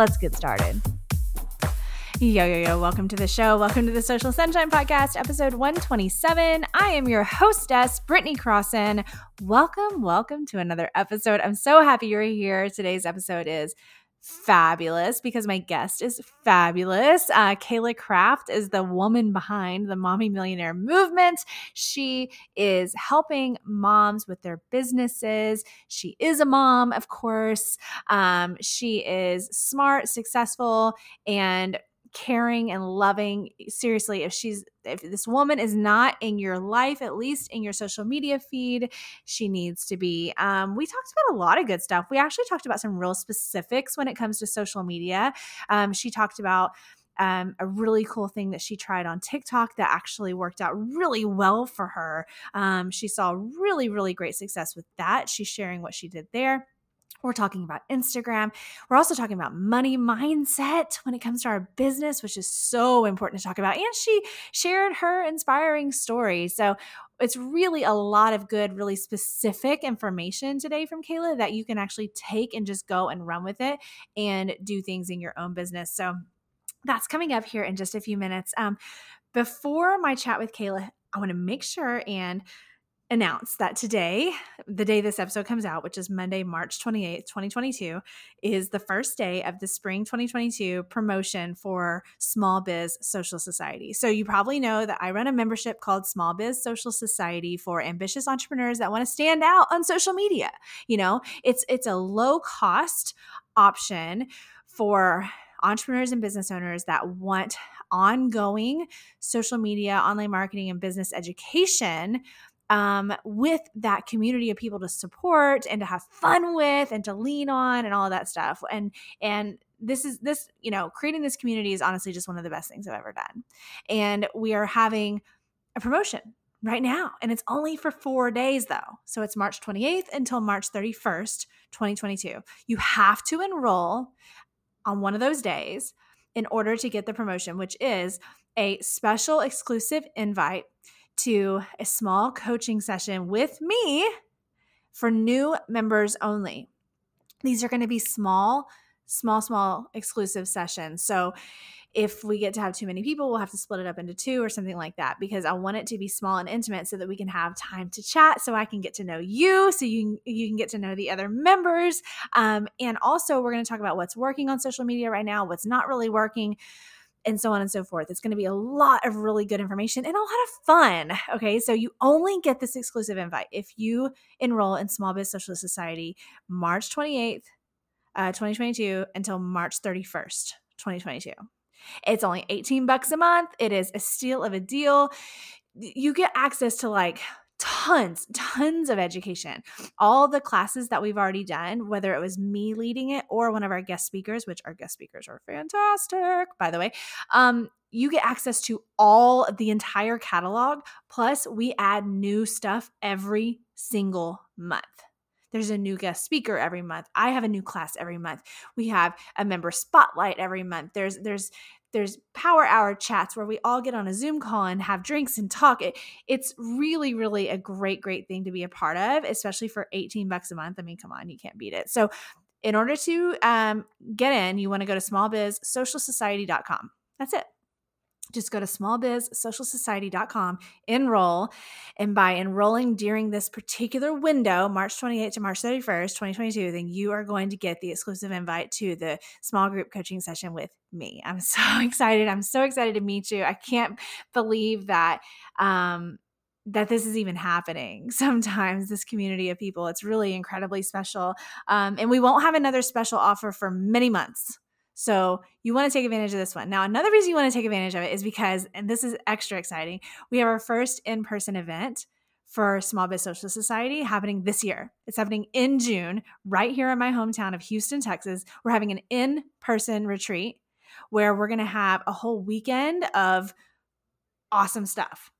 Let's get started. Yo, yo, yo, welcome to the show. Welcome to the Social Sunshine Podcast, episode 127. I am your hostess, Brittany Crossan. Welcome, welcome to another episode. I'm so happy you're here. Today's episode is fabulous because my guest is fabulous. Uh, Cayla Craft is the woman behind the Mommy Millionaire movement. She is helping moms with their businesses. She is a mom, of course. Um, she is smart, successful, and caring and loving seriously if she's if this woman is not in your life at least in your social media feed she needs to be um, we talked about a lot of good stuff we actually talked about some real specifics when it comes to social media um, she talked about um, a really cool thing that she tried on TikTok that actually worked out really well for her. Um, she saw really, really great success with that. She's sharing what she did there. We're talking about Instagram. We're also talking about money mindset when it comes to our business, which is so important to talk about. And she shared her inspiring story. So it's really a lot of good, really specific information today from Cayla that you can actually take and just go and run with it and do things in your own business. So that's coming up here in just a few minutes. Um, before my chat with Cayla, I want to make sure and announce that today, the day this episode comes out, which is Monday, March 28th, 2022, is the first day of the spring 2022 promotion for Small Biz Social Society. So, you probably know that I run a membership called Small Biz Social Society for ambitious entrepreneurs that want to stand out on social media. You know, it's it's a low cost option for entrepreneurs and business owners that want ongoing social media, online marketing, and business education um, with that community of people to support and to have fun with and to lean on and all of that stuff. And and this is this you know creating this community is honestly just one of the best things I've ever done. And we are having a promotion right now and it's only for 4 days though. So it's March 28th until March 31st, 2022. You have to enroll on one of those days in order to get the promotion, which is a special exclusive invite to a small coaching session with me for new members only. These are going to be small, small, small exclusive sessions. So if we get to have too many people, we'll have to split it up into two or something like that because I want it to be small and intimate so that we can have time to chat, so I can get to know you, so you can, you can get to know the other members, um, and also we're going to talk about what's working on social media right now, what's not really working and so on and so forth. It's going to be a lot of really good information and a lot of fun. Okay, so you only get this exclusive invite if you enroll in Small Biz Social Society March 28th, uh, 2022 until March 31st, 2022. It's only 18 bucks a month. It is a steal of a deal. You get access to like tons, tons of education. All the classes that we've already done, whether it was me leading it or one of our guest speakers, which our guest speakers are fantastic, by the way, um, you get access to all the entire catalog. Plus, we add new stuff every single month. There's a new guest speaker every month. I have a new class every month. We have a member spotlight every month. There's there's there's power hour chats where we all get on a Zoom call and have drinks and talk. It, it's really, really a great, great thing to be a part of, especially for 18 bucks a month. I mean, come on, you can't beat it. So, in order to um, get in, you want to go to smallbizsocialsociety.com. That's it just go to smallbizsocialsociety.com, enroll, and by enrolling during this particular window, March 28th to March 31st, 2022, then you are going to get the exclusive invite to the small group coaching session with me. I'm so excited. I'm so excited to meet you. I can't believe that um that this is even happening sometimes this community of people it's really incredibly special um, and we won't have another special offer for many months so you want to take advantage of this one. Now, another reason you want to take advantage of it is because, and this is extra exciting, we have our first in person event for Small Biz Social Society happening this year. It's happening in June, right here in my hometown of Houston, Texas. We're having an in person retreat where we're going to have a whole weekend of awesome stuff.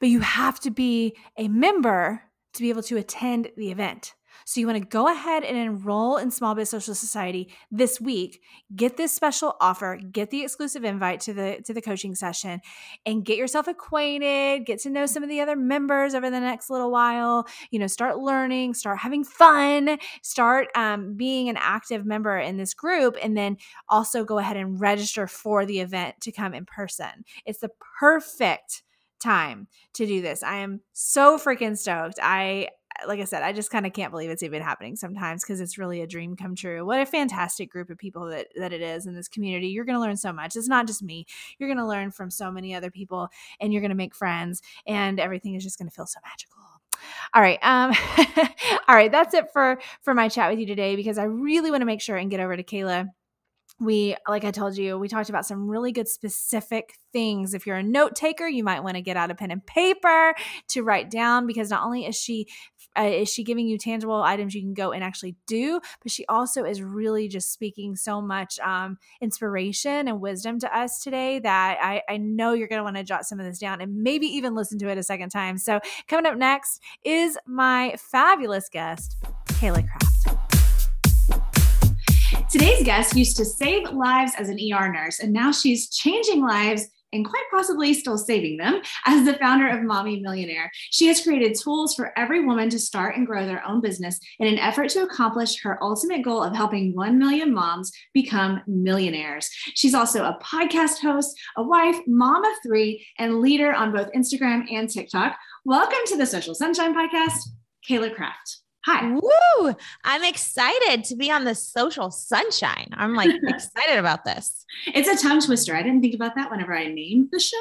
But you have to be a member to be able to attend the event. So you want to go ahead and enroll in Small Biz Social Society this week. Get this special offer, get the exclusive invite to the to the coaching session, and get yourself acquainted. Get to know some of the other members over the next little while. You know, start learning, start having fun, start um, being an active member in this group, and then also go ahead and register for the event to come in person. It's the perfect time to do this. I am so freaking stoked. I like I said, I just kind of can't believe it's even happening sometimes because it's really a dream come true. What a fantastic group of people that that it is in this community. You're going to learn so much. It's not just me. You're going to learn from so many other people and you're going to make friends and everything is just going to feel so magical. All right. Um all right, that's it for for my chat with you today because I really want to make sure and get over to Cayla we like i told you we talked about some really good specific things. If you're a note taker you might want to get out a pen and paper to write down because not only is she uh, is she giving you tangible items you can go and actually do but she also is really just speaking so much um, inspiration and wisdom to us today that i, I know you're going to want to jot some of this down and maybe even listen to it a second time. So coming up next is my fabulous guest cayla craft Today's guest used to save lives as an ER nurse, and now she's changing lives and quite possibly still saving them as the founder of Mommy Millionaire. She has created tools for every woman to start and grow their own business in an effort to accomplish her ultimate goal of helping 1 million moms become millionaires. She's also a podcast host, a wife, mom of three, and leader on both Instagram and TikTok. Welcome to the Social Sunshine Podcast, Cayla Craft. Hi. Woo! I'm excited to be on the social sunshine. I'm like excited about this. It's a tongue twister. I didn't think about that whenever I named the show.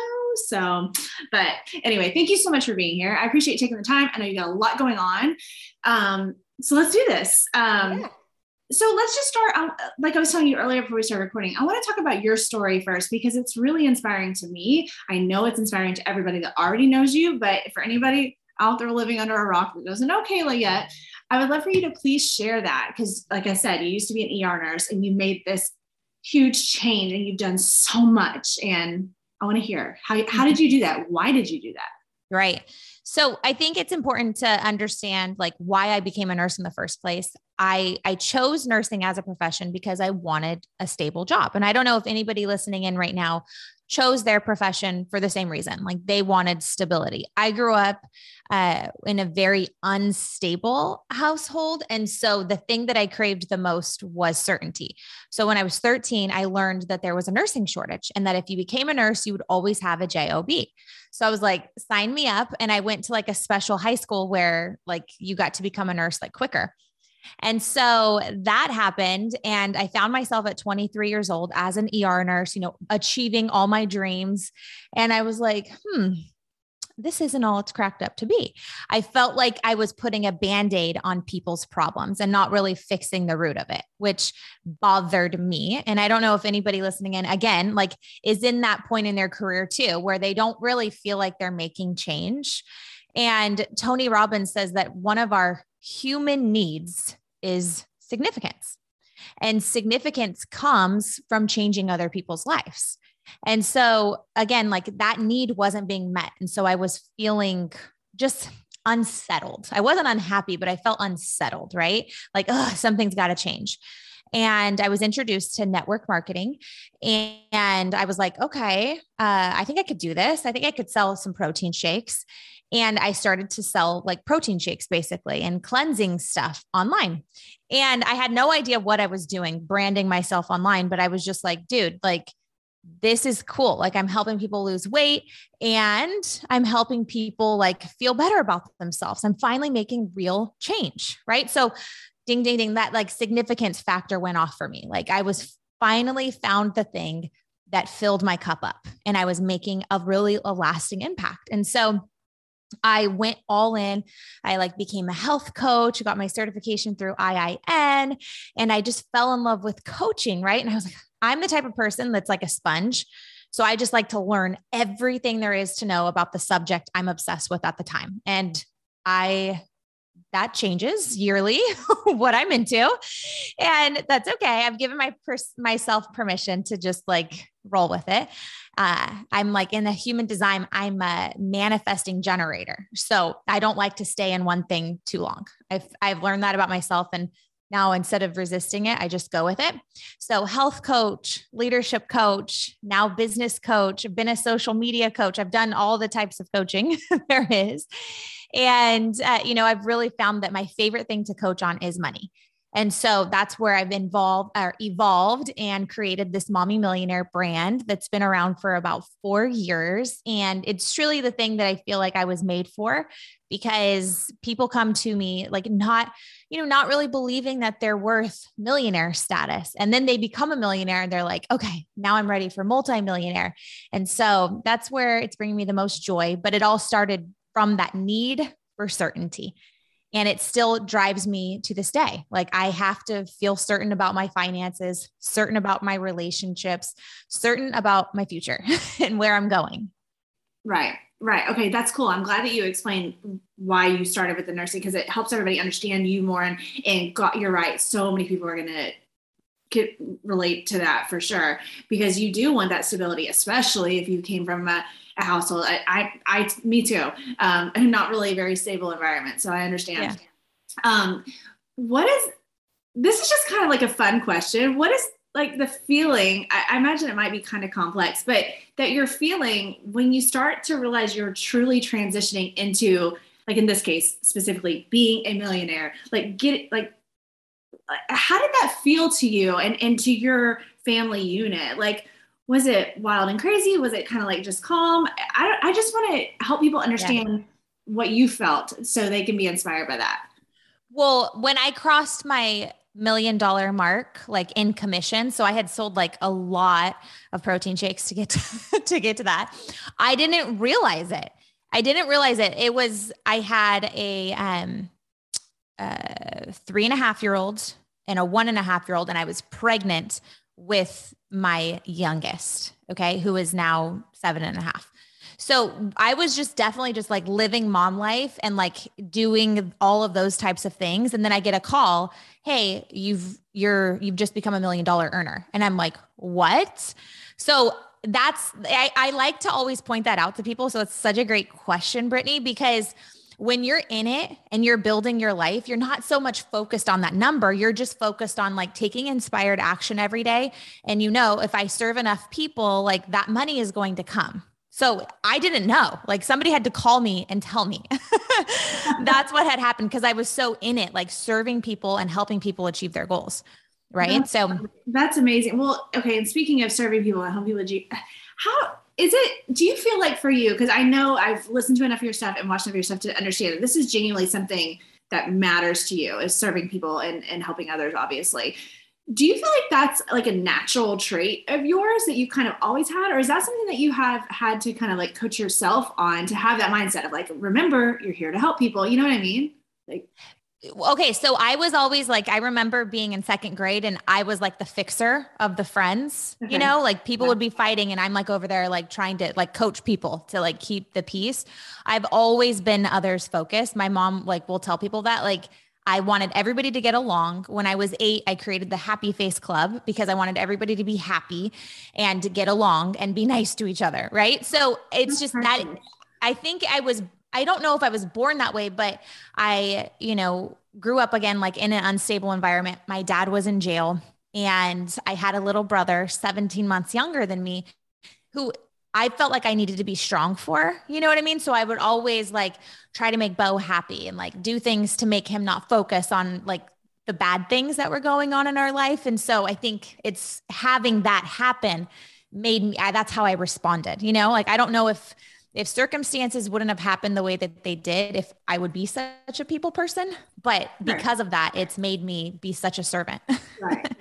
So, but anyway, thank you so much for being here. I appreciate taking the time. I know you got a lot going on. Um, so let's do this. Um, yeah. So let's just start. Um, like I was telling you earlier before we started recording, I want to talk about your story first because it's really inspiring to me. I know it's inspiring to everybody that already knows you, but for anybody out there living under a rock that doesn't know Cayla yet, I would love for you to please share that because, like I said, you used to be an ER nurse and you made this huge change and you've done so much. And I want to hear how, how did you do that? Why did you do that? Right. So I think it's important to understand like why I became a nurse in the first place. I I chose nursing as a profession because I wanted a stable job. And I don't know if anybody listening in right now chose their profession for the same reason. Like they wanted stability. I grew up uh, in a very unstable household. And so the thing that I craved the most was certainty. So when I was 13, I learned that there was a nursing shortage and that if you became a nurse, you would always have a JOB. So I was like, sign me up. And I went to like a special high school where like you got to become a nurse like quicker. And so that happened. And I found myself at 23 years old as an ER nurse, you know, achieving all my dreams. And I was like, hmm, this isn't all it's cracked up to be. I felt like I was putting a band aid on people's problems and not really fixing the root of it, which bothered me. And I don't know if anybody listening in, again, like is in that point in their career too, where they don't really feel like they're making change. And Tony Robbins says that one of our human needs is significance. And significance comes from changing other people's lives. And so, again, like that need wasn't being met. And so I was feeling just unsettled. I wasn't unhappy, but I felt unsettled, right? Like, oh, something's got to change. And I was introduced to network marketing. And I was like, okay, uh, I think I could do this. I think I could sell some protein shakes. And I started to sell like protein shakes basically and cleansing stuff online. And I had no idea what I was doing, branding myself online, but I was just like, dude, like, this is cool. Like I'm helping people lose weight and I'm helping people like feel better about themselves. I'm finally making real change. Right. So ding, ding, ding, that like significance factor went off for me. Like I was finally found the thing that filled my cup up and I was making a really a lasting impact. And so I went all in. I like became a health coach, got my certification through IIN, and I just fell in love with coaching, right? And I was like, I'm the type of person that's like a sponge. So I just like to learn everything there is to know about the subject I'm obsessed with at the time. And I that changes yearly what I'm into. And that's okay. I've given my pers- myself permission to just like roll with it. Uh, I'm like in the human design, I'm a manifesting generator. So I don't like to stay in one thing too long. I've, I've learned that about myself. And now instead of resisting it, I just go with it. So, health coach, leadership coach, now business coach, I've been a social media coach. I've done all the types of coaching there is. And, uh, you know, I've really found that my favorite thing to coach on is money. And so that's where I've involved or evolved and created this mommy millionaire brand that's been around for about four years. And it's truly the thing that I feel like I was made for because people come to me like not, you know, not really believing that they're worth millionaire status. And then they become a millionaire and they're like, okay, now I'm ready for multimillionaire. And so that's where it's bringing me the most joy. But it all started from that need for certainty. And it still drives me to this day. Like I have to feel certain about my finances, certain about my relationships, certain about my future and where I'm going. Right. Right. Okay. That's cool. I'm glad that you explained why you started with the nursing because it helps everybody understand you more. And, and got, you're right. So many people are going to could relate to that for sure because you do want that stability, especially if you came from a, a household. I, I, I, me too. Um, not really a very stable environment, so I understand. Yeah. Um, what is this? Is just kind of like a fun question. What is like the feeling? I, I imagine it might be kind of complex, but that you're feeling when you start to realize you're truly transitioning into like in this case specifically being a millionaire like get like how did that feel to you and, and to your family unit? Like, was it wild and crazy? Was it kind of like just calm? I, I just want to help people understand yeah. what you felt so they can be inspired by that. Well, when I crossed my million dollar mark like in commission so i had sold like a lot of protein shakes to get to, to get to that i didn't realize it i didn't realize it it was i had a um a three and a half year old and a one and a half year old, and I was pregnant with my youngest, okay, who is now seven and a half. So I was just definitely just like living mom life and like doing all of those types of things. And then I get a call, hey, you've you're you've just become a million dollar earner. And I'm like, what? So that's I, I like to always point that out to people. So it's such a great question, Brittany, because when you're in it and you're building your life, you're not so much focused on that number. You're just focused on like taking inspired action every day. And you know, if I serve enough people, like that money is going to come. So I didn't know. Like somebody had to call me and tell me. That's what had happened because I was so in it, like serving people and helping people achieve their goals. Right. That's, so that's amazing. Well, okay. And speaking of serving people and helping people achieve, how is it do you feel like for you because i know i've listened to enough of your stuff and watched enough of your stuff to understand that this is genuinely something that matters to you is serving people and, and helping others obviously. Do you feel like that's like a natural trait of yours that you kind of always had or is that something that you have had to kind of like coach yourself on to have that mindset of like remember you're here to help people you know what i mean? Like okay so i was always like i remember being in second grade and i was like the fixer of the friends okay. you know like people yeah. would be fighting and i'm like over there like trying to like coach people to like keep the peace i've always been others focused my mom like will tell people that like I wanted everybody to get along. When I was eight, I created the Happy Face Club because I wanted everybody to be happy and to get along and be nice to each other. Right. So it's just that I think I was I don't know if I was born that way, but I, you know, grew up again like in an unstable environment. My dad was in jail and I had a little brother 17 months younger than me who I felt like I needed to be strong for. You know what I mean? So I would always like try to make Bo happy and like do things to make him not focus on like the bad things that were going on in our life. And so I think it's having that happen made me, I, that's how I responded. You know, like I don't know if, if circumstances wouldn't have happened the way that they did, if I would be such a people person, but because right. of that, it's made me be such a servant. right.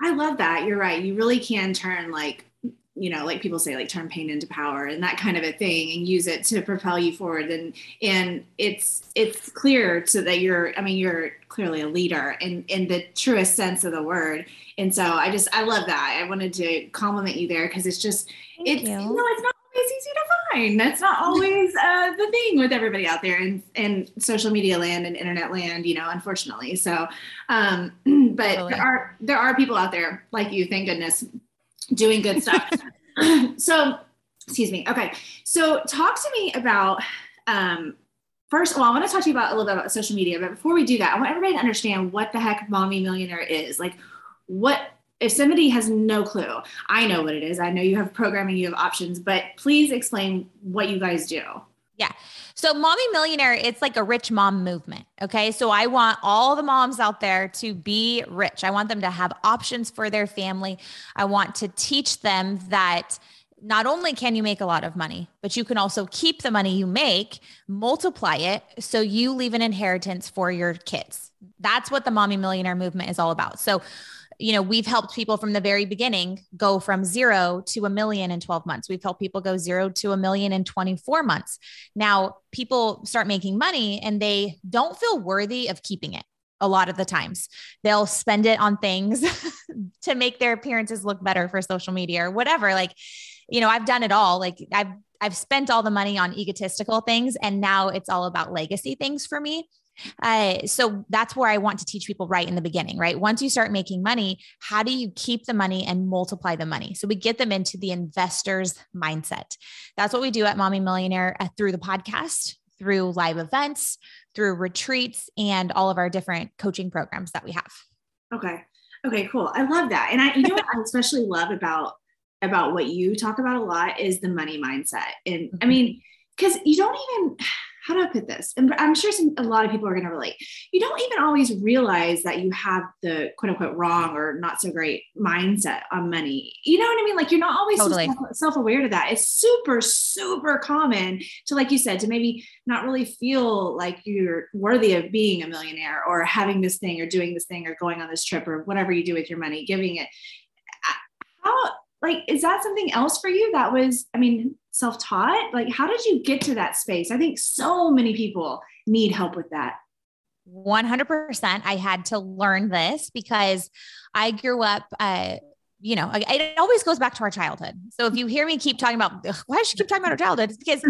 I love that. You're right. You really can turn like, you know, like people say, like turn pain into power and that kind of a thing and use it to propel you forward. And, and it's, it's clear to that you're, I mean, you're clearly a leader in, in the truest sense of the word. And so I just, I love that. I wanted to compliment you there because it's just, Thank it's, you. you know, it's not always easy to find. That's not always uh, the thing with everybody out there in, in social media land and internet land, you know, unfortunately. So, um, but totally. there are there are people out there like you, thank goodness, doing good stuff. so, excuse me. Okay, so talk to me about um, first. all, I want to talk to you about a little bit about social media, but before we do that, I want everybody to understand what the heck Mommy Millionaire is. Like, what if somebody has no clue, I know what it is. I know you have programming, you have options, but please explain what you guys do. Yeah. So, Mommy Millionaire, it's like a rich mom movement. Okay. So, I want all the moms out there to be rich. I want them to have options for their family. I want to teach them that not only can you make a lot of money, but you can also keep the money you make, multiply it so you leave an inheritance for your kids. That's what the Mommy Millionaire movement is all about. So, you know, we've helped people from the very beginning go from zero to a million in 12 months. We've helped people go zero to a million in 24 months. Now, people start making money and they don't feel worthy of keeping it a lot of the times. They'll spend it on things to make their appearances look better for social media or whatever. Like, you know, I've done it all. Like, I've I've spent all the money on egotistical things and now it's all about legacy things for me. Uh, so that's where I want to teach people right in the beginning, right? Once you start making money, how do you keep the money and multiply the money? So we get them into the investor's mindset. That's what we do at Mommy Millionaire uh, through the podcast, through live events, through retreats, and all of our different coaching programs that we have. Okay. Okay, cool. I love that. And I, you know what I especially love about about what you talk about a lot is the money mindset. And I mm-hmm. mean, because you don't even how do I put this? And I'm sure some, a lot of people are going to relate. You don't even always realize that you have the quote unquote wrong or not so great mindset on money. You know what I mean? Like you're not always totally. self aware to that. It's super, super common to, like you said, to maybe not really feel like you're worthy of being a millionaire or having this thing or doing this thing or going on this trip or whatever you do with your money, giving it. How, like, is that something else for you that was, I mean, self taught? Like, how did you get to that space? I think so many people need help with that. 100%. I had to learn this because I grew up, uh, you know, it always goes back to our childhood. So if you hear me keep talking about why she keep talking about her childhood, it's because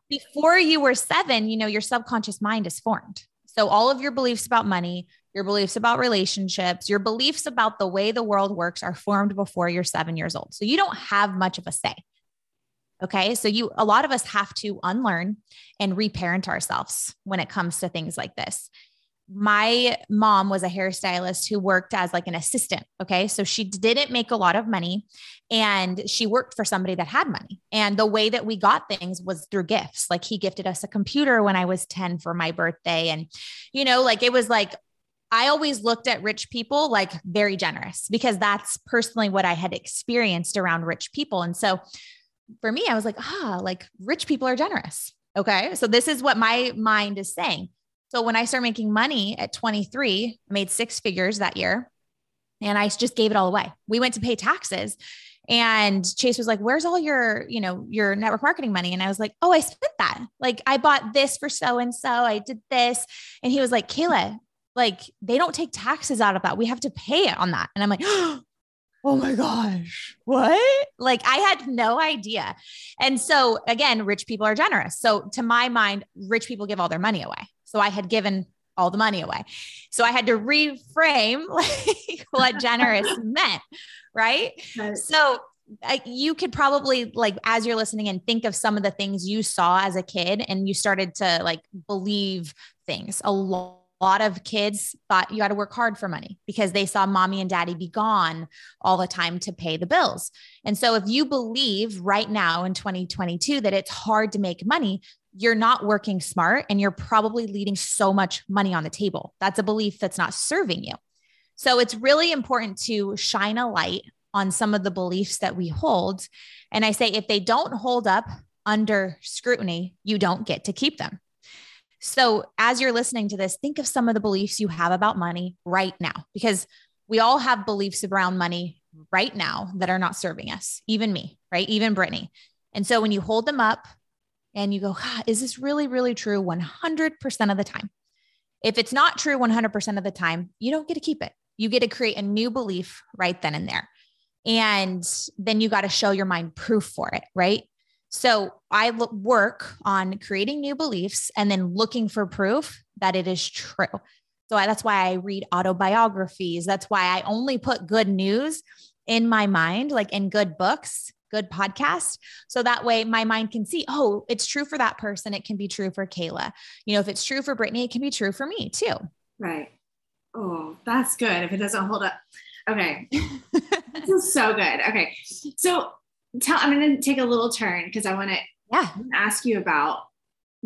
before you were seven, you know, your subconscious mind is formed. So all of your beliefs about money, your beliefs about relationships, your beliefs about the way the world works are formed before you're seven years old. So you don't have much of a say. Okay. So you, a lot of us have to unlearn and reparent ourselves when it comes to things like this. My mom was a hairstylist who worked as like an assistant. Okay. So she didn't make a lot of money and she worked for somebody that had money. And the way that we got things was through gifts. Like he gifted us a computer when I was 10 for my birthday. And, you know, like it was like, I always looked at rich people like very generous because that's personally what I had experienced around rich people. And so for me, I was like, ah, like rich people are generous. Okay. So this is what my mind is saying. So when I started making money at 23, I made six figures that year and I just gave it all away. We went to pay taxes and Chase was like, "Where's all your, you know, your network marketing money?" And I was like, "Oh, I spent that. Like I bought this for so and so. I did this." And he was like, "Cayla, like they don't take taxes out of that. We have to pay it on that." And I'm like, oh Oh my gosh, what? Like I had no idea. And so again, rich people are generous. So to my mind, rich people give all their money away. So I had given all the money away. So I had to reframe like what generous meant, right? right. So I, you could probably like as you're listening and think of some of the things you saw as a kid and you started to like believe things a lot lot of kids thought you got to work hard for money because they saw mommy and daddy be gone all the time to pay the bills. And so if you believe right now in 2022 that it's hard to make money, you're not working smart and you're probably leaving so much money on the table. That's a belief that's not serving you. So it's really important to shine a light on some of the beliefs that we hold. And I say if they don't hold up under scrutiny, you don't get to keep them. So, as you're listening to this, think of some of the beliefs you have about money right now, because we all have beliefs around money right now that are not serving us, even me, right? Even Brittany. And so, when you hold them up and you go, is this really, really true 100% of the time? If it's not true 100% of the time, you don't get to keep it. You get to create a new belief right then and there. And then you got to show your mind proof for it, right? So I look, work on creating new beliefs and then looking for proof that it is true. So I, that's why I read autobiographies. That's why I only put good news in my mind, like in good books, good podcasts. So that way my mind can see, oh, it's true for that person. It can be true for Cayla. You know, if it's true for Brittany, it can be true for me too. Right. Oh, that's good. If it doesn't hold up. Okay. this is so good. Okay. So tell, I'm going to take a little turn because I want to yeah. ask you about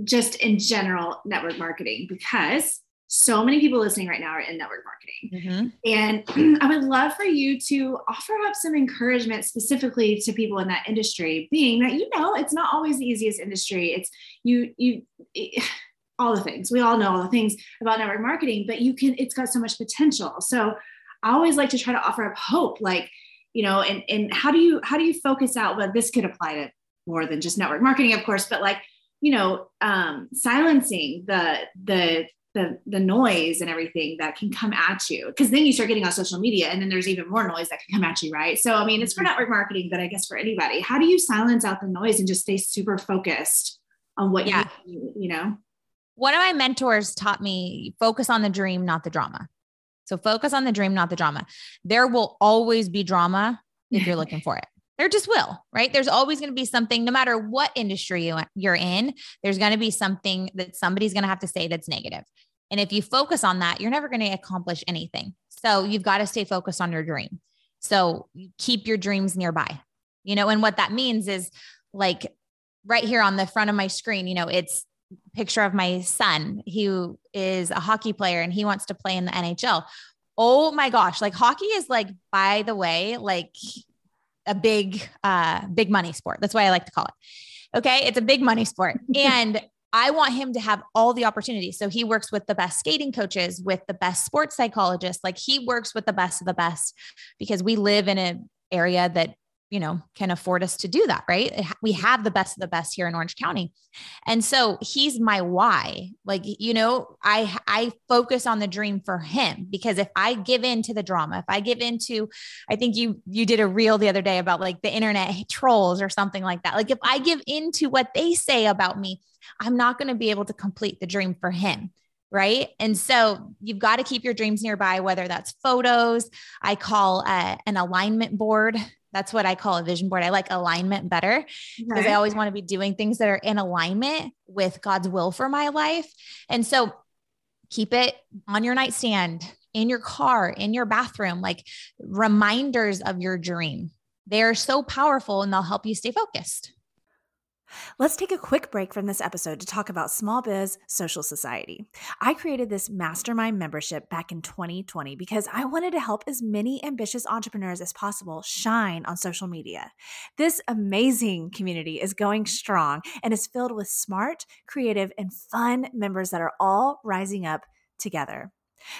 just in general network marketing because so many people listening right now are in network marketing. Mm-hmm. And I would love for you to offer up some encouragement specifically to people in that industry, being that, you know, it's not always the easiest industry. It's you, you, it, all the things. We all know all the things about network marketing, but you can, it's got so much potential. So I always like to try to offer up hope, like, you know, and, and how do you, how do you focus out, well, this could apply to more than just network marketing, of course, but like, you know, um, silencing the, the, the, the noise and everything that can come at you because then you start getting on social media and then there's even more noise that can come at you right so i mean it's for mm-hmm. network marketing but i guess for anybody how do you silence out the noise and just stay super focused on what yeah. you you know one of my mentors taught me focus on the dream, not the drama. So focus on the dream, not the drama. There will always be drama if you're looking for it. There just will, right? There's always going to be something, no matter what industry you, you're in, there's going to be something that somebody's going to have to say that's negative. And if you focus on that, you're never going to accomplish anything. So you've got to stay focused on your dream. So keep your dreams nearby, you know, and what that means is like right here on the front of my screen, you know, it's picture of my son who is a hockey player and he wants to play in the NHL. Oh my gosh, like hockey is like by the way, like a big uh big money sport. That's why I like to call it. Okay? It's a big money sport. And I want him to have all the opportunities. So he works with the best skating coaches, with the best sports psychologists. Like he works with the best of the best because we live in an area that you know can afford us to do that right? We have the best of the best here in orange county. And so he's my why. Like you know i i focus on the dream for him because if i give in to the drama if i give into i think you you did a reel the other day about like the internet trolls or something like that. Like if i give into what they say about me i'm not going to be able to complete the dream for him right? And so you've got to keep your dreams nearby, whether that's photos. I call uh, an alignment board that's what I call a vision board. I like alignment better because I always want to be doing things that are in alignment with God's will for my life. And so keep it on your nightstand, in your car, in your bathroom, like reminders of your dream. They're so powerful and they'll help you stay focused. Let's take a quick break from this episode to talk about Small Biz Social Society. I created this mastermind membership back in 2020 because I wanted to help as many ambitious entrepreneurs as possible shine on social media. This amazing community is going strong and is filled with smart, creative, and fun members that are all rising up together.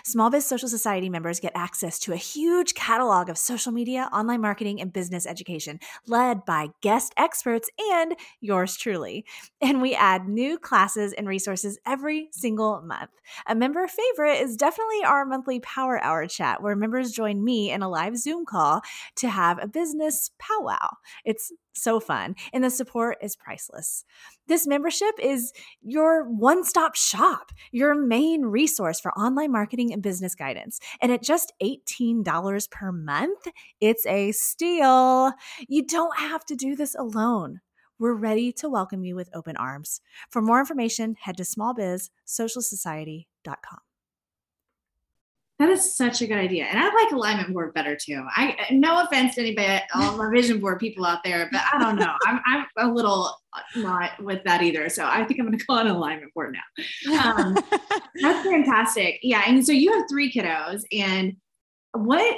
Small Biz Social Society members get access to a huge catalog of social media, online marketing, and business education led by guest experts and yours truly. And we add new classes and resources every single month. A member favorite is definitely our monthly Power Hour chat, where members join me in a live Zoom call to have a business powwow. It's so fun, and the support is priceless. This membership is your one stop shop, your main resource for online marketing and business guidance. And at just $18 per month, it's a steal. You don't have to do this alone. We're ready to welcome you with open arms. For more information, head to smallbizsocialsociety.com. That is such a good idea. And I like alignment board better too. I no offense to anybody, all my vision board people out there, but I don't know. I'm, I'm a little not with that either. So I think I'm going to call it an alignment board now. Um, that's fantastic. Yeah. And so you have three kiddos and what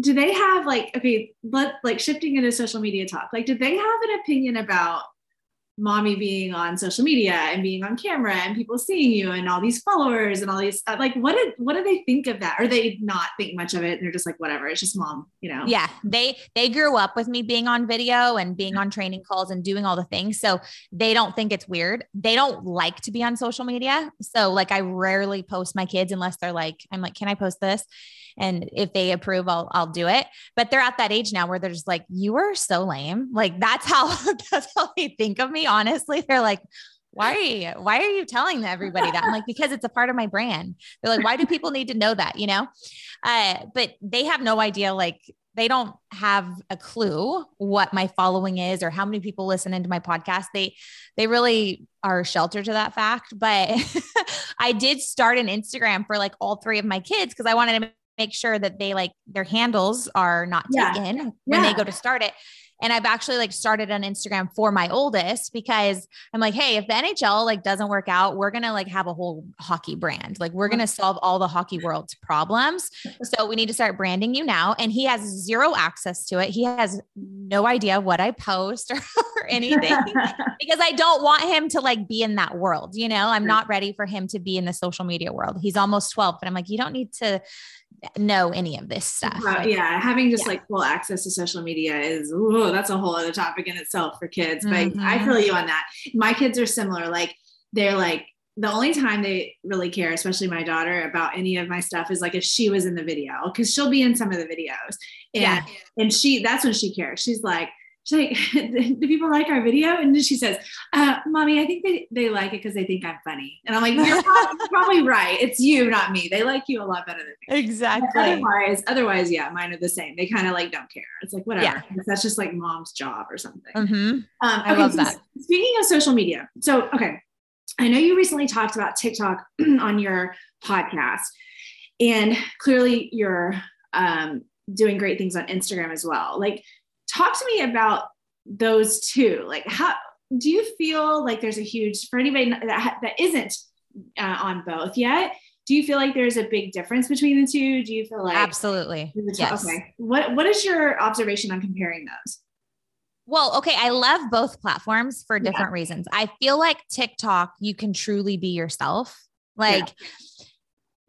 do they have like, okay, but like shifting into social media talk, like, did they have an opinion about mommy being on social media and being on camera and people seeing you and all these followers and all these uh, like what did what do they think of that? Or they not think much of it they're just like whatever it's just mom you know? Yeah they they grew up with me being on video and being on training calls and doing all the things. So they don't think it's weird. They don't like to be on social media. So like i rarely post my kids unless they're like i'm like can i post this? And if they approve i'll i'll do it. But they're at that age now where they're just like you are so lame. Like that's how that's how they think of me honestly they're like why are you why are you telling everybody that i'm like because it's a part of my brand they're like why do people need to know that you know uh, but they have no idea like they don't have a clue what my following is or how many people listen into my podcast they they really are sheltered to that fact but i did start an instagram for like all three of my kids because i wanted to make sure that they like their handles are not Yeah. taken when Yeah. they go to start it. And I've actually like started an Instagram for my oldest because I'm like, hey, if the NHL like doesn't work out, we're gonna like have a whole hockey brand. Like we're gonna solve all the hockey world's problems. So we need to start branding you now. And he has zero access to it. He has no idea what I post or, or anything because I don't want him to like be in that world. You know, I'm not ready for him to be in the social media world. He's almost 12, but I'm like, you don't need to know any of this stuff. Like, yeah, having just Yeah. like full access to social media is ooh, that's a whole other topic in itself for kids. But I Mhm. feel you on that. My kids are similar. Like they're like the only time they really care, especially my daughter, about any of my stuff is like if she was in the video, because she'll be in some of the videos. And Yeah. and she that's when she cares. She's like, she's like, do people like our video? And then she says, uh, mommy, I think they, they like it because they think I'm funny. And I'm like, you're probably, probably right. It's you, not me. They like you a lot better than me. Exactly. Otherwise, otherwise, yeah, mine are the same. They kind of like don't care. It's like whatever. Yeah. That's just like mom's job or something. Mhm. Um, I okay, love so that. Speaking of social media, so okay, I know you recently talked about TikTok on your podcast, and clearly you're um, doing great things on Instagram as well. Like, talk to me about those two. Like, how do you feel like there's a huge for anybody that that isn't uh, on both yet? Do you feel like there's a big difference between the two? Do you feel like Absolutely. Yes. Okay. What What is your observation on comparing those? Well, okay. I love both platforms for Yeah. different reasons. I feel like TikTok, you can truly be yourself, like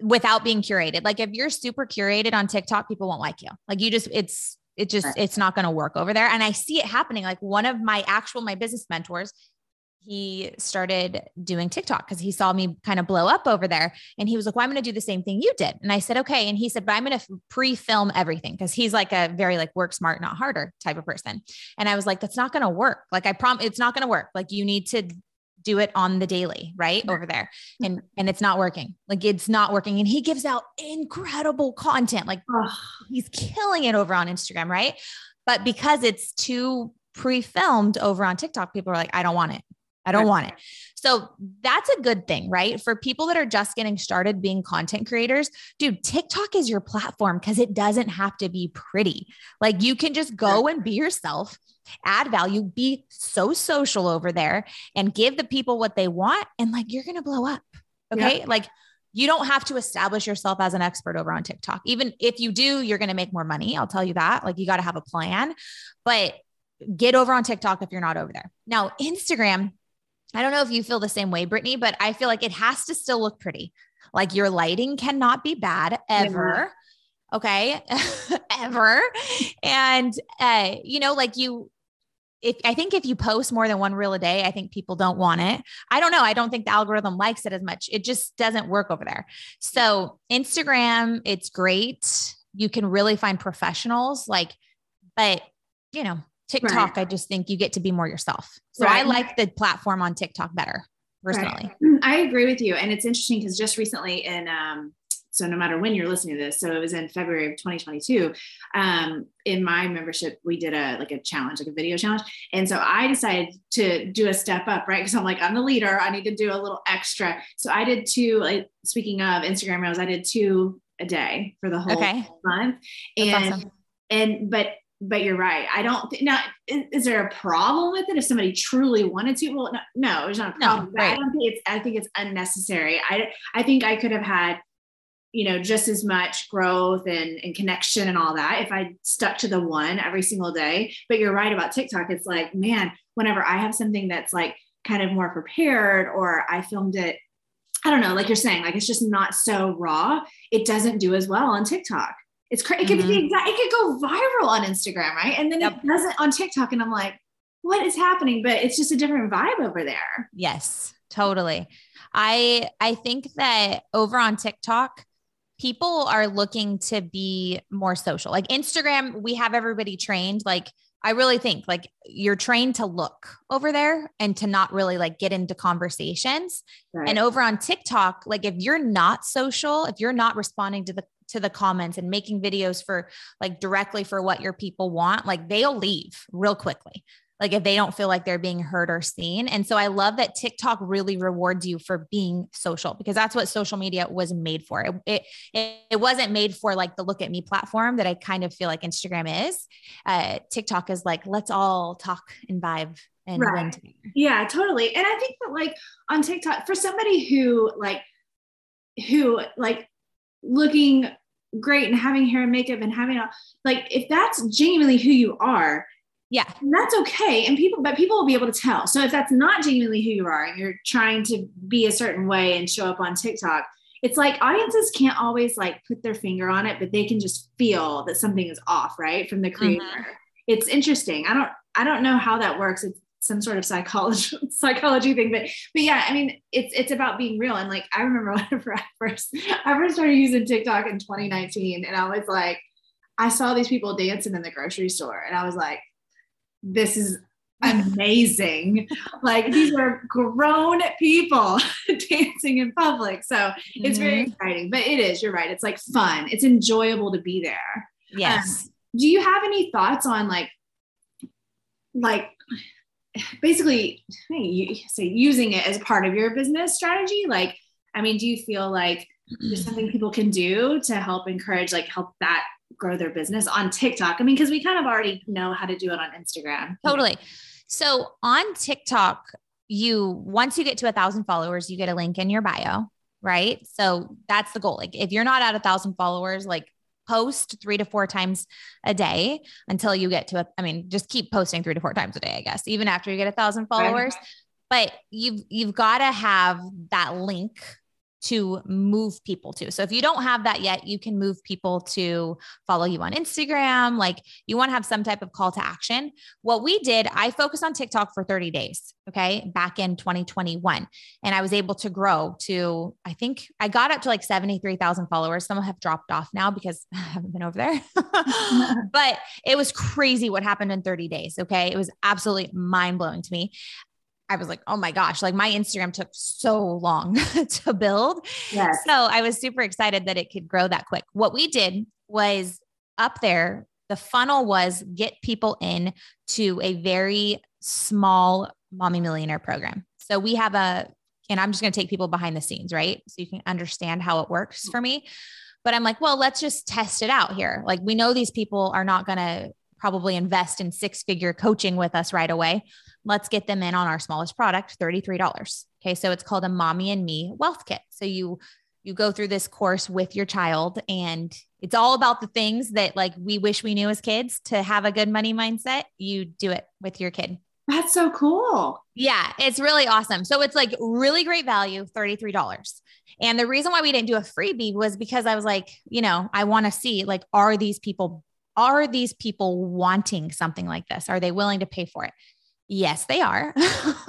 without being curated. Like if you're super curated on TikTok, people won't like you. Like you just, it's, it just, Right. it's not going to work over there. And I see it happening. Like one of my actual, my business mentors, he started doing TikTok because he saw me kind of blow up over there. And he was like, Well, I'm going to do the same thing you did. And I said, Okay. And he said, But I'm going to pre film everything because he's like a very like work smart, not harder type of person. And I was like, That's not going to work. Like, I prom, it's not going to work. Like, you need to do it on the daily, right? Over there. And, and it's not working. Like, it's not working. And he gives out incredible content. Like, he's killing it over on Instagram, right? But because it's too pre-filmed over on TikTok, people are like, I don't want it. I don't want it. So that's a good thing, right? For people that are just getting started being content creators, dude, TikTok is your platform because it doesn't have to be pretty. Like you can just go and be yourself, add value, be so social over there and give the people what they want. And like you're going to blow up. Okay. Like you don't have to establish yourself as an expert over on TikTok. Even if you do, you're going to make more money. I'll tell you that. Like you got to have a plan, but get over on TikTok if you're not over there. Now, Instagram, I don't know if you feel the same way, Brittany, but I feel like it has to still look pretty. Like your lighting cannot be bad ever. Okay. ever. And, uh, you know, like you, if I think if you post more than one reel a day, I think people don't want it. I don't know. I don't think the algorithm likes it as much. It just doesn't work over there. So Instagram, it's great. You can really find professionals like, but you know, TikTok, I just think you get to be more yourself. So I like the platform on TikTok better personally. I agree with you. And it's interesting because just recently in um so no matter when you're listening to this, so it was in February of 2022. Um, in my membership, we did a like a challenge, like a video challenge. And so I decided to do a step up, right? Because I'm like, I'm the leader, I need to do a little extra. So I did two, like speaking of Instagram reels, I did two a day for the whole Okay. month. That's And awesome. and but but you're right. I don't think now is, is there a problem with it if somebody truly wanted to? Well, no, no there's not a No, problem. I don't think it's I think it's unnecessary. I I think I could have had you know, just as much growth and, and connection and all that if I stuck to the one every single day. But you're right about TikTok. It's like, man, whenever I have something that's like kind of more prepared or I filmed it, I don't know, like you're saying, like it's just not so raw, it doesn't do as well on TikTok. It's crazy. It could mm-hmm. be exact, it could go viral on Instagram, right? And then yep. it doesn't on TikTok. And I'm like, what is happening? But it's just a different vibe over there. Yes, totally. I I think that over on TikTok, people are looking to be more social. Like Instagram, we have everybody trained. Like I really think like you're trained to look over there and to not really like get into conversations. Right. And over on TikTok, like if you're not social, if you're not responding to the to the comments and making videos for like directly for what your people want, like they'll leave real quickly like if they don't feel like they're being heard or seen. And so I love that TikTok really rewards you for being social because that's what social media was made for. It, it, it wasn't made for like the look at me platform that I kind of feel like Instagram is. Uh, TikTok is like, let's all talk and vibe and right. Yeah, totally. And I think that like on TikTok, for somebody who like, who like looking great and having hair and makeup and having a, like, if that's genuinely who you are, yeah. That's okay. And people, but people will be able to tell. So if that's not genuinely who you are and you're trying to be a certain way and show up on TikTok, it's like audiences can't always like put their finger on it, but they can just feel that something is off, right? From the creator. Mm-hmm. It's interesting. I don't, I don't know how that works. It's some sort of psychology psychology thing, but but yeah, I mean, it's it's about being real. And like I remember whenever I first I first started using TikTok in 2019, and I was like, I saw these people dancing in the grocery store, and I was like, this is amazing. like these are grown people dancing in public. So mm-hmm. it's very mm-hmm. exciting, but it is, you're right. It's like fun. It's enjoyable to be there. Yes. Um, do you have any thoughts on like, like basically you say using it as part of your business strategy? Like, I mean, do you feel like there's something mm-hmm. people can do to help encourage, like help that grow their business on TikTok? I mean, because we kind of already know how to do it on Instagram. Totally. So on TikTok, you once you get to a thousand followers, you get a link in your bio, right? So that's the goal. Like if you're not at a thousand followers, like post three to four times a day until you get to a, I mean, just keep posting three to four times a day, I guess, even after you get a thousand followers. Right. But you've you've got to have that link to move people to. So if you don't have that yet, you can move people to follow you on Instagram. Like you want to have some type of call to action. What we did, I focused on TikTok for 30 days, okay, back in 2021. And I was able to grow to, I think I got up to like 73,000 followers. Some have dropped off now because I haven't been over there. but it was crazy what happened in 30 days, okay? It was absolutely mind blowing to me. I was like, oh my gosh, like my Instagram took so long to build. Yes. So I was super excited that it could grow that quick. What we did was up there, the funnel was get people in to a very small mommy millionaire program. So we have a, and I'm just going to take people behind the scenes, right? So you can understand how it works for me. But I'm like, well, let's just test it out here. Like we know these people are not going to probably invest in six figure coaching with us right away. Let's get them in on our smallest product, $33. Okay. So it's called a mommy and me wealth kit. So you, you go through this course with your child and it's all about the things that like we wish we knew as kids to have a good money mindset. You do it with your kid. That's so cool. Yeah, it's really awesome. So it's like really great value, $33. And the reason why we didn't do a freebie was because I was like, you know, I want to see like, are these people are these people wanting something like this? Are they willing to pay for it? Yes, they are.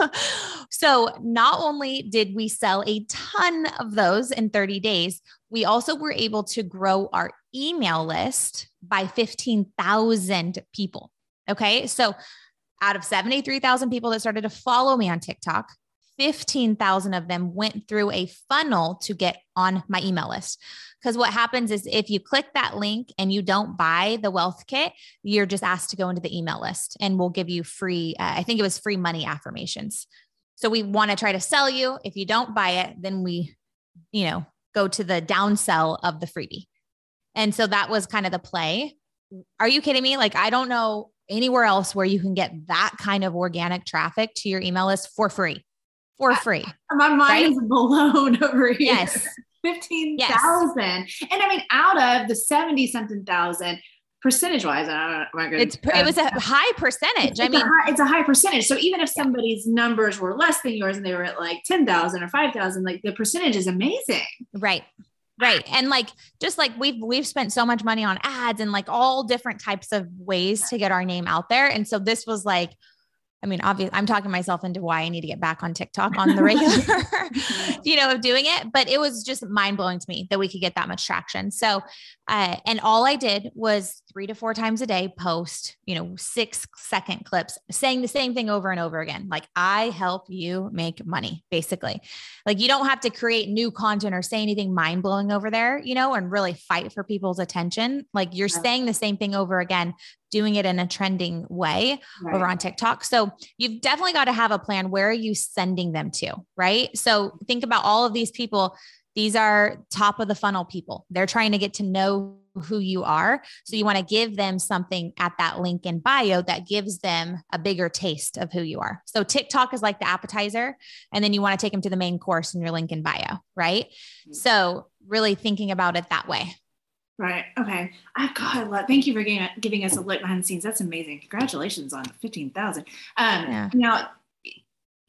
so, not only did we sell a ton of those in 30 days, we also were able to grow our email list by 15,000 people. Okay. So, out of 73,000 people that started to follow me on TikTok, 15,000 of them went through a funnel to get on my email list. Because what happens is if you click that link and you don't buy the wealth kit, you're just asked to go into the email list and we'll give you free, uh, I think it was free money affirmations. So we want to try to sell you. If you don't buy it, then we, you know, go to the downsell of the freebie. And so that was kind of the play. Are you kidding me? Like, I don't know anywhere else where you can get that kind of organic traffic to your email list for free for free. My mind right? is blown over here. Yes. 15,000. Yes. And I mean, out of the 70 something thousand, percentage wise, I don't know. It's it was a high percentage. It's I mean, a high, it's a high percentage. So even if somebody's numbers were less than yours and they were at like ten thousand or five thousand, like the percentage is amazing. Right. Right. And like just like we've we've spent so much money on ads and like all different types of ways to get our name out there. And so this was like I mean, obviously, I'm talking myself into why I need to get back on TikTok on the regular, you know, of doing it. But it was just mind blowing to me that we could get that much traction. So, uh, and all I did was three to four times a day post, you know, six second clips saying the same thing over and over again. Like, I help you make money, basically. Like, you don't have to create new content or say anything mind blowing over there, you know, and really fight for people's attention. Like, you're saying the same thing over again, doing it in a trending way right. over on TikTok. So you've definitely got to have a plan. Where are you sending them to? Right. So think about all of these people. These are top of the funnel people. They're trying to get to know who you are. So you want to give them something at that link in bio that gives them a bigger taste of who you are. So TikTok is like the appetizer, and then you want to take them to the main course in your link in bio, right? Mm-hmm. So really thinking about it that way. Right. Okay. I God, love, thank you for giving, giving us a look behind the scenes. That's amazing. Congratulations on fifteen thousand. Um, yeah. Now,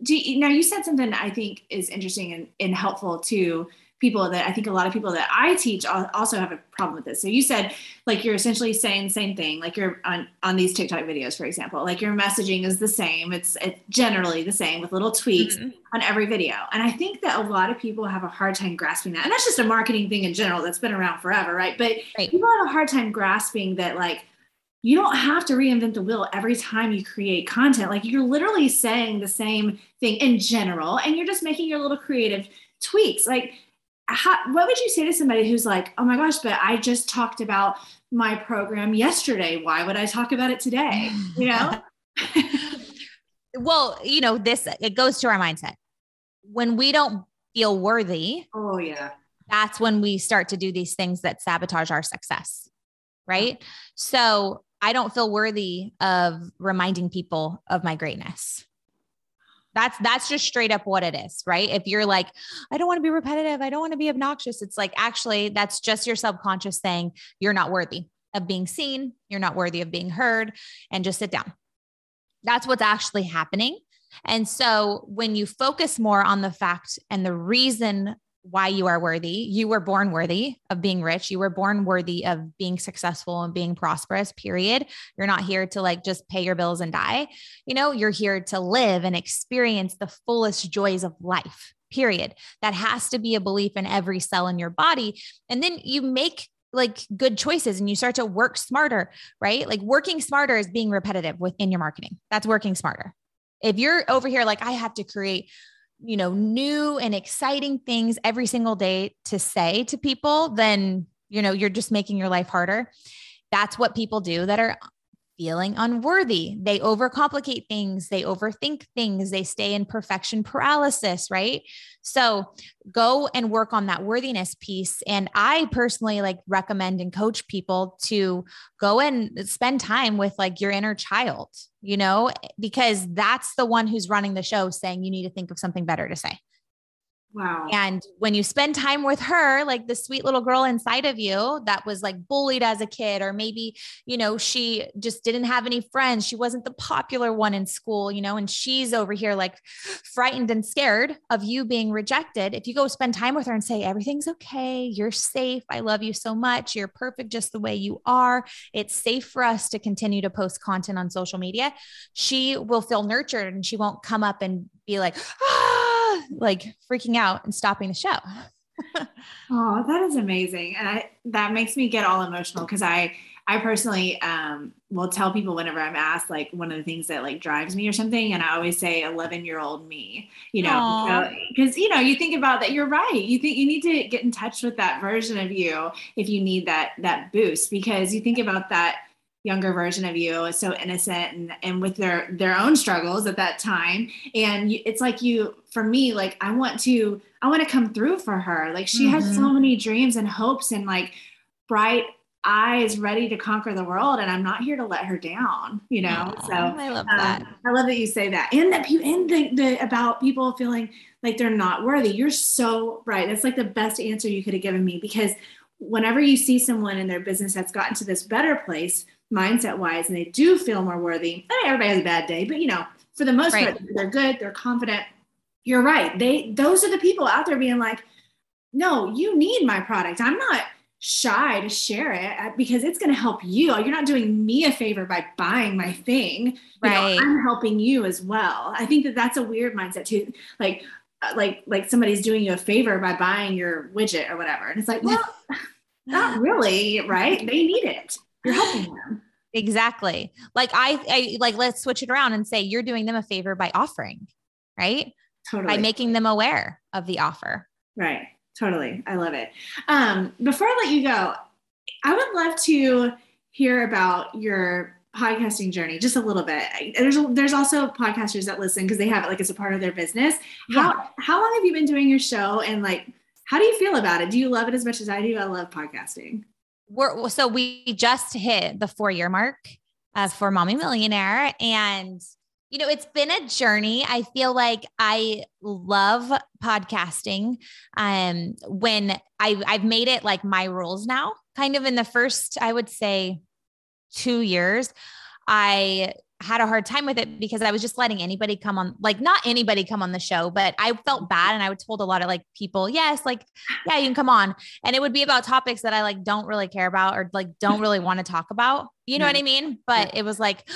do you, now you said something I think is interesting and, and helpful too people that I think a lot of people that I teach also have a problem with this. So you said like you're essentially saying the same thing, like you're on on these TikTok videos, for example, like your messaging is the same. It's it's generally the same with little tweaks mm-hmm. on every video. And I think that a lot of people have a hard time grasping that. And that's just a marketing thing in general that's been around forever, right? But right. people have a hard time grasping that like you don't have to reinvent the wheel every time you create content. Like you're literally saying the same thing in general and you're just making your little creative tweaks. Like how, what would you say to somebody who's like, oh my gosh, but I just talked about my program yesterday. Why would I talk about it today? You know? well, you know, this, it goes to our mindset. When we don't feel worthy. Oh, yeah. That's when we start to do these things that sabotage our success. Right. So I don't feel worthy of reminding people of my greatness. That's that's just straight up what it is, right? If you're like, I don't want to be repetitive, I don't want to be obnoxious, it's like actually that's just your subconscious saying you're not worthy of being seen, you're not worthy of being heard, and just sit down. That's what's actually happening. And so when you focus more on the fact and the reason why you are worthy. You were born worthy of being rich. You were born worthy of being successful and being prosperous, period. You're not here to like just pay your bills and die. You know, you're here to live and experience the fullest joys of life, period. That has to be a belief in every cell in your body. And then you make like good choices and you start to work smarter, right? Like working smarter is being repetitive within your marketing. That's working smarter. If you're over here like I have to create you know, new and exciting things every single day to say to people, then, you know, you're just making your life harder. That's what people do that are feeling unworthy. They overcomplicate things, they overthink things, they stay in perfection paralysis, right? So go and work on that worthiness piece. And I personally like recommend and coach people to go and spend time with like your inner child, you know, because that's the one who's running the show saying you need to think of something better to say. Wow. And when you spend time with her, like the sweet little girl inside of you that was like bullied as a kid, or maybe, you know, she just didn't have any friends. She wasn't the popular one in school, you know, and she's over here like frightened and scared of you being rejected. If you go spend time with her and say, everything's okay, you're safe, I love you so much, you're perfect just the way you are, it's safe for us to continue to post content on social media, she will feel nurtured and she won't come up and be like, ah, like freaking out and stopping the show. oh, that is amazing. And I, that makes me get all emotional because I, I personally um, will tell people whenever I'm asked, like one of the things that like drives me or something, and I always say 11 year old me, you know, because you know you think about that. You're right. You think you need to get in touch with that version of you if you need that that boost because you think about that younger version of you is so innocent and, and with their their own struggles at that time and it's like you for me like i want to i want to come through for her like she mm-hmm. has so many dreams and hopes and like bright eyes ready to conquer the world and I'm not here to let her down, you know? Aww, so I love that. Um, I love that you say that. And that people, and the, the, about people feeling like they're not worthy. You're so right. That's like the best answer you could have given me because whenever you see someone in their business that's gotten to this better place, mindset wise, and they do feel more worthy, I mean, everybody has a bad day, but you know, for the most right. part, they're good, they're confident. You're right. They, those are the people out there being like, no, you need my product. I'm not shy to share it uh, because it's going to help you. You're not doing me a favor by buying my thing. Right. You know, I'm helping you as well. I think that that's a weird mindset too. Like, uh, like, like somebody's doing you a favor by buying your widget or whatever. And it's like, well, not really, right? They need it. You're helping them. Exactly. Like I, I like, let's switch it around and say you're doing them a favor by offering, right? Totally. By making them aware of the offer. Right totally. I love it. Um, before I let you go, I would love to hear about your podcasting journey just a little bit. There's there's also podcasters that listen because they have it like as a part of their business. How how long have you been doing your show and like how do you feel about it? Do you love it as much as I do? I love podcasting. We're so we just hit the four year mark uh, for Mommy Millionaire and you know, it's been a journey. I feel like I love podcasting. Um, when I I've made it like my rules now, kind of in the first, I would say, two years, I had a hard time with it because I was just letting anybody come on, like not anybody come on the show, but I felt bad. And I would told a lot of like people, yes, like, yeah, you can come on. And it would be about topics that I like don't really care about or like don't really want to talk about. You know yeah. what I mean? But yeah. it was like,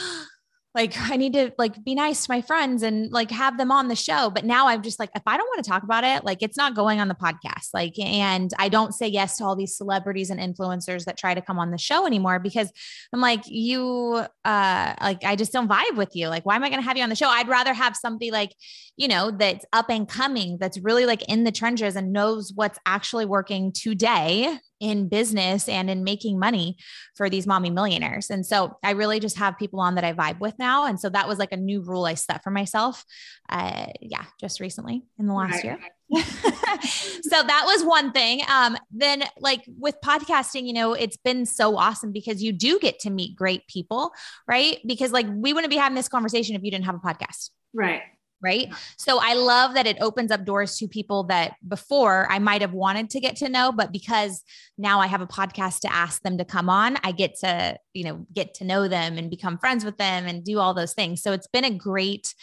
like I need to like be nice to my friends and like have them on the show. But now I'm just like, if I don't want to talk about it, like it's not going on the podcast. Like, and I don't say yes to all these celebrities and influencers that try to come on the show anymore because I'm like, you, uh, like I just don't vibe with you. Like, why am I to have you on the show? I'd rather have somebody like, you know, that's up and coming, that's really like in the trenches and knows what's actually working today in business and in making money for these mommy millionaires. And so I really just have people on that I vibe with now. And so that was like a new rule I set for myself. Uh, yeah, just recently in the last right. year. so that was one thing. Um, then like with podcasting, you know, it's been so awesome because you do get to meet great people, right? Because like we wouldn't be having this conversation if you didn't have a podcast. Right right? So I love that it opens up doors to people that before I might have wanted to get to know, but because now I have a podcast to ask them to come on, I get to, you know, get to know them and become friends with them and do all those things. So it's been a great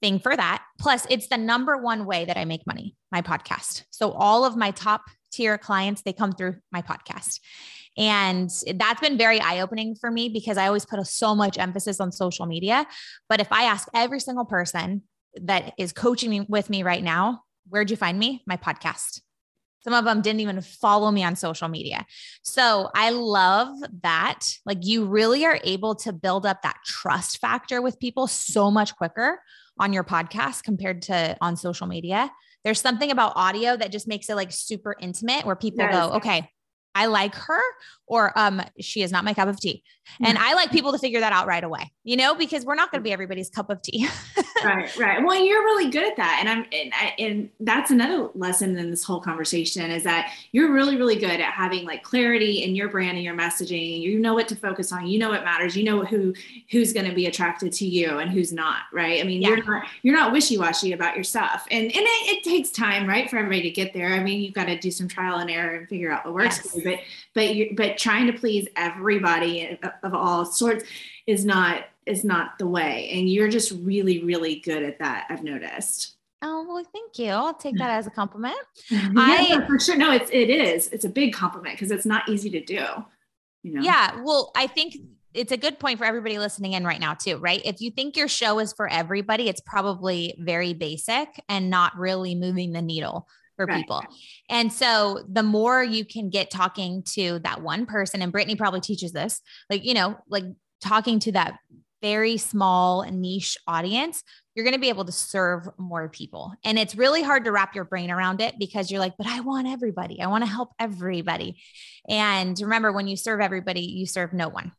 thing for that. Plus, it's the number one way that I make money, my podcast. So all of my top tier clients, they come through my podcast. And that's been very eye opening for me because I always put a, so much emphasis on social media. But if I ask every single person that is coaching me with me right now, where'd you find me? My podcast. Some of them didn't even follow me on social media. So I love that. Like you really are able to build up that trust factor with people so much quicker on your podcast compared to on social media. There's something about audio that just makes it like super intimate where people yes. go, okay, I like her or um she is not my cup of tea. And I like people to figure that out right away, you know, because we're not going to be everybody's cup of tea. right, right. Well, you're really good at that. And I'm and, and that's another lesson in this whole conversation is that you're really really good at having like clarity in your brand and your messaging. You know what to focus on. You know what matters. You know who who's going to be attracted to you and who's not, right? I mean, yeah. you're not you're not wishy-washy about your stuff. And and it, it, takes time, right, for everybody to get there. I mean, you've got to do some trial and error and figure out what works yes. but but you but trying to please everybody of all sorts is not is not the way. And you're just really really good at that i've noticed. Oh well thank you. I'll take that as a compliment. Yeah, i for sure. No it's it is. It's a big compliment because it's not easy to do you know? Yeah well i think it's a good point for everybody listening in right now too right? If you think your show is for everybody it's probably very basic and not really moving the needle for right. people. And so the more you can get talking to that one person, and Brittany probably teaches this, like, you know, like talking to that very small niche audience, you're going to be able to serve more people. And it's really hard to wrap your brain around it because you're like, but I want everybody. I want to help everybody. And remember, when you serve everybody, you serve no one.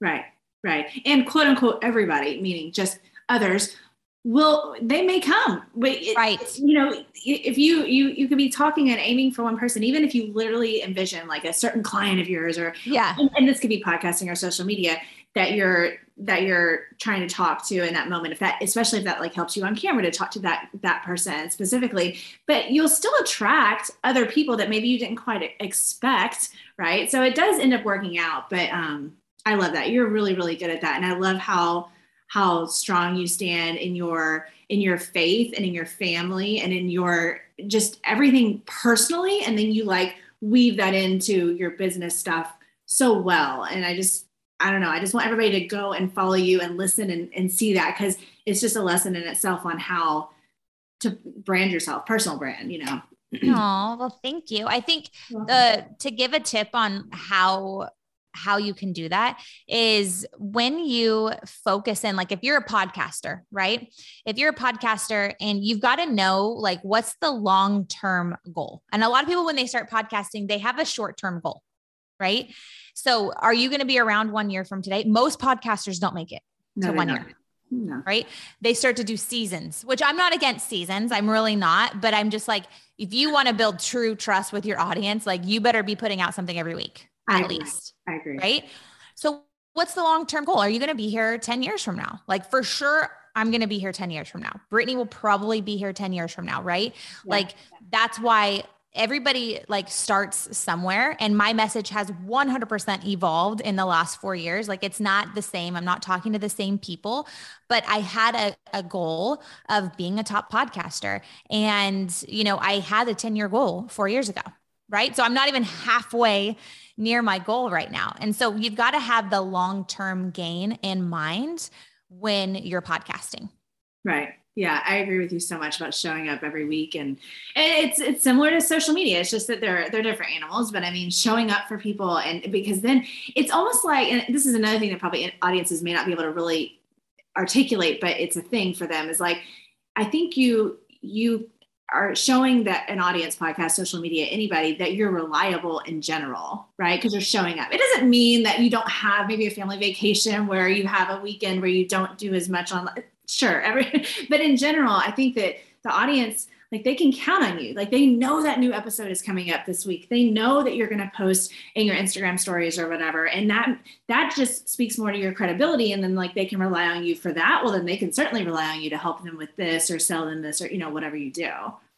Right, right. And quote unquote, everybody, meaning just others will they may come it, right you know if you you you could be talking and aiming for one person even if you literally envision like a certain client of yours or yeah and, and this could be podcasting or social media that you're that you're trying to talk to in that moment if that especially if that like helps you on camera to talk to that that person specifically. But you'll still attract other people that maybe you didn't quite expect right? So it does end up working out but um i love that. You're really really good at that. And i love how how strong you stand in your in your faith and in your family and in your just everything personally. And then you like weave that into your business stuff so well. And i just i don't know i just want everybody to go and follow you and listen and, and see that because it's just a lesson in itself on how to brand yourself personal brand you know. Oh well thank you. I think the to give a tip on how how you can do that is when you focus in like if you're a podcaster right? If you're a podcaster and you've got to know like what's the long term goal. And a lot of people when they start podcasting they have a short term goal right so are you going to be around one year from today most podcasters don't make it no, to one not. year no. right they start to do seasons which i'm not against seasons i'm really not but i'm just like if you want to build true trust with your audience like you better be putting out something every week at least. I agree. Right. So, what's the long term goal? Are you going to be here 10 years from now? Like, for sure, I'm going to be here 10 years from now. Brittany will probably be here 10 years from now. Right. Yeah. Like, that's why everybody like starts somewhere and my message has 100% evolved in the last 4 years like it's not the same i'm not talking to the same people but i had a, a goal of being a top podcaster and you know i had a 10 year goal 4 years ago right so i'm not even halfway near my goal right now. And so you've got to have the long term gain in mind when you're podcasting. Right. Yeah, I agree with you so much about showing up every week, and, it's it's similar to social media. It's just that they're they're different animals, but I mean, showing up for people, and because then it's almost like, and this is another thing that probably audiences may not be able to really articulate, but it's a thing for them. Is like, I think you you are showing that an audience podcast social media anybody that you're reliable in general right because you're showing up it doesn't mean that you don't have maybe a family vacation where you have a weekend where you don't do as much on sure every but in general i think that the audience like they can count on you. Like they know that new episode is coming up this week. They know that you're going to post in your instagram stories or whatever and that that just speaks more to your credibility and then like they can rely on you for that. Well then they can certainly rely on you to help them with this or sell them this or you know whatever you do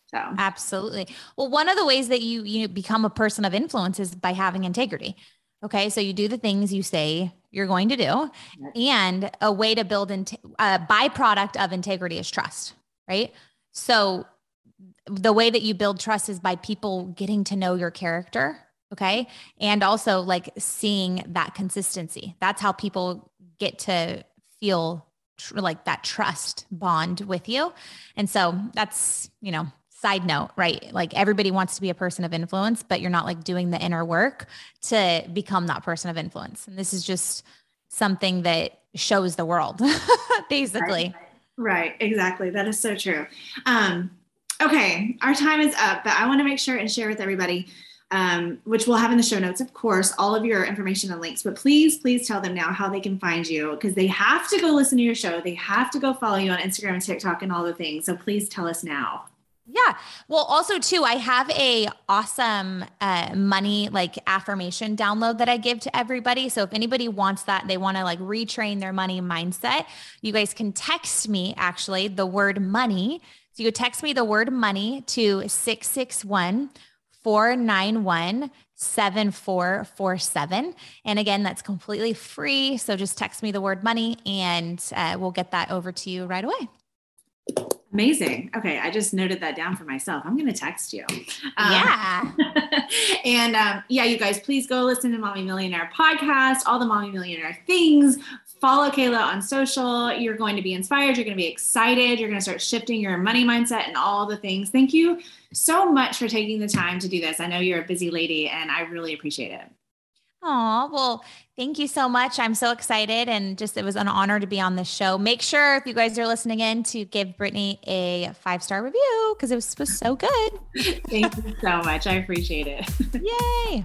so. Absolutely. Well one of the ways that you you become a person of influence is by having integrity okay so you do the things you say you're going to do and a way to build in a byproduct of integrity is trust right so the way that you build trust is by people getting to know your character. Okay. And also like seeing that consistency. That's how people get to feel tr- like that trust bond with you. And so that's, you know, side note, right? Like everybody wants to be a person of influence, but you're not like doing the inner work to become that person of influence. And this is just something that shows the world, basically. Right. right. Exactly. That is so true. Um, Okay, our time is up, but I want to make sure and share with everybody, um, which we'll have in the show notes, of course, all of your information and links. But please, please tell them now how they can find you because they have to go listen to your show. They have to go follow you on Instagram and TikTok and all the things. So please tell us now. Yeah. Well, also too, I have a awesome uh, money like affirmation download that I give to everybody. So if anybody wants that, they want to like retrain their money mindset, you guys can text me actually the word money so you text me the word money to 661 491 7447. And again, that's completely free. So just text me the word money and uh, we'll get that over to you right away. Amazing. Okay, I just noted that down for myself. I'm going to text you. Um, yeah. and um, yeah, you guys, please go listen to Mommy Millionaire podcast, all the Mommy Millionaire things. Follow Cayla on social. You're going to be inspired. You're going to be excited. You're going to start shifting your money mindset and all the things. Thank you so much for taking the time to do this. I know you're a busy lady, and I really appreciate it. Oh, well, thank you so much. I'm so excited and just it was an honor to be on this show. Make sure if you guys are listening in to give Brittany a five star review because it was, was so good. thank you so much. I appreciate it. Yay.